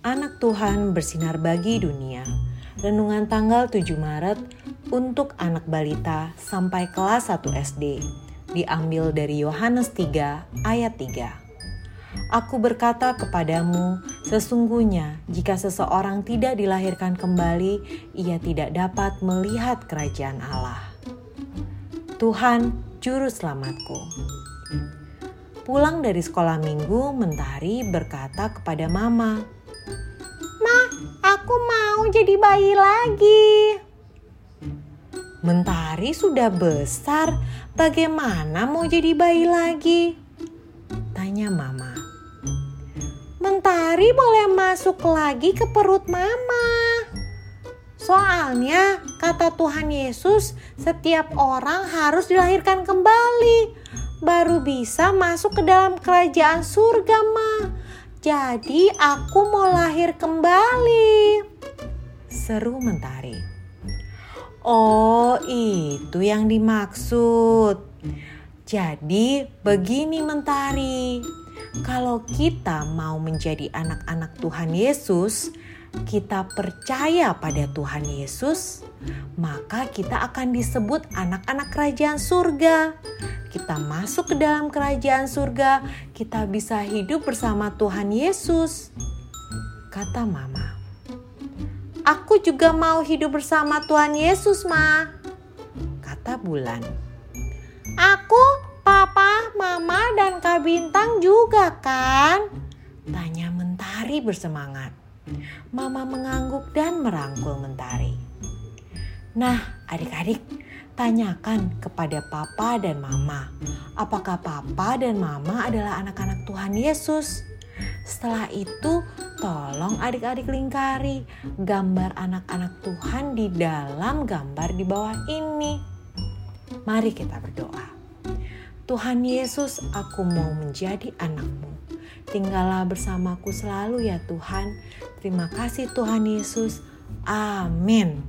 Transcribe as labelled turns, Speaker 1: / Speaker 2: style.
Speaker 1: anak Tuhan bersinar bagi dunia. Renungan tanggal 7 Maret untuk anak balita sampai kelas 1 SD. Diambil dari Yohanes 3 ayat 3. Aku berkata kepadamu, sesungguhnya jika seseorang tidak dilahirkan kembali, ia tidak dapat melihat kerajaan Allah. Tuhan, Juru Selamatku. Pulang dari sekolah minggu, Mentari berkata kepada Mama,
Speaker 2: Ma, aku mau jadi bayi lagi.
Speaker 1: Mentari sudah besar, bagaimana mau jadi bayi lagi? Tanya Mama.
Speaker 2: Mentari boleh masuk lagi ke perut Mama. Soalnya kata Tuhan Yesus, setiap orang harus dilahirkan kembali baru bisa masuk ke dalam kerajaan surga, Ma. Jadi aku mau lahir kembali.
Speaker 1: Seru Mentari. Oh, itu yang dimaksud. Jadi begini Mentari. Kalau kita mau menjadi anak-anak Tuhan Yesus, kita percaya pada Tuhan Yesus, maka kita akan disebut anak-anak kerajaan surga kita masuk ke dalam kerajaan surga, kita bisa hidup bersama Tuhan Yesus. Kata Mama.
Speaker 2: Aku juga mau hidup bersama Tuhan Yesus, Ma.
Speaker 1: Kata Bulan.
Speaker 2: Aku, Papa, Mama, dan Kak Bintang juga kan?
Speaker 1: Tanya Mentari bersemangat. Mama mengangguk dan merangkul Mentari. Nah, adik-adik, tanyakan kepada papa dan mama, apakah papa dan mama adalah anak-anak Tuhan Yesus. Setelah itu, tolong adik-adik lingkari gambar anak-anak Tuhan di dalam gambar di bawah ini. Mari kita berdoa. Tuhan Yesus, aku mau menjadi anakmu. Tinggallah bersamaku selalu ya Tuhan. Terima kasih Tuhan Yesus. Amin.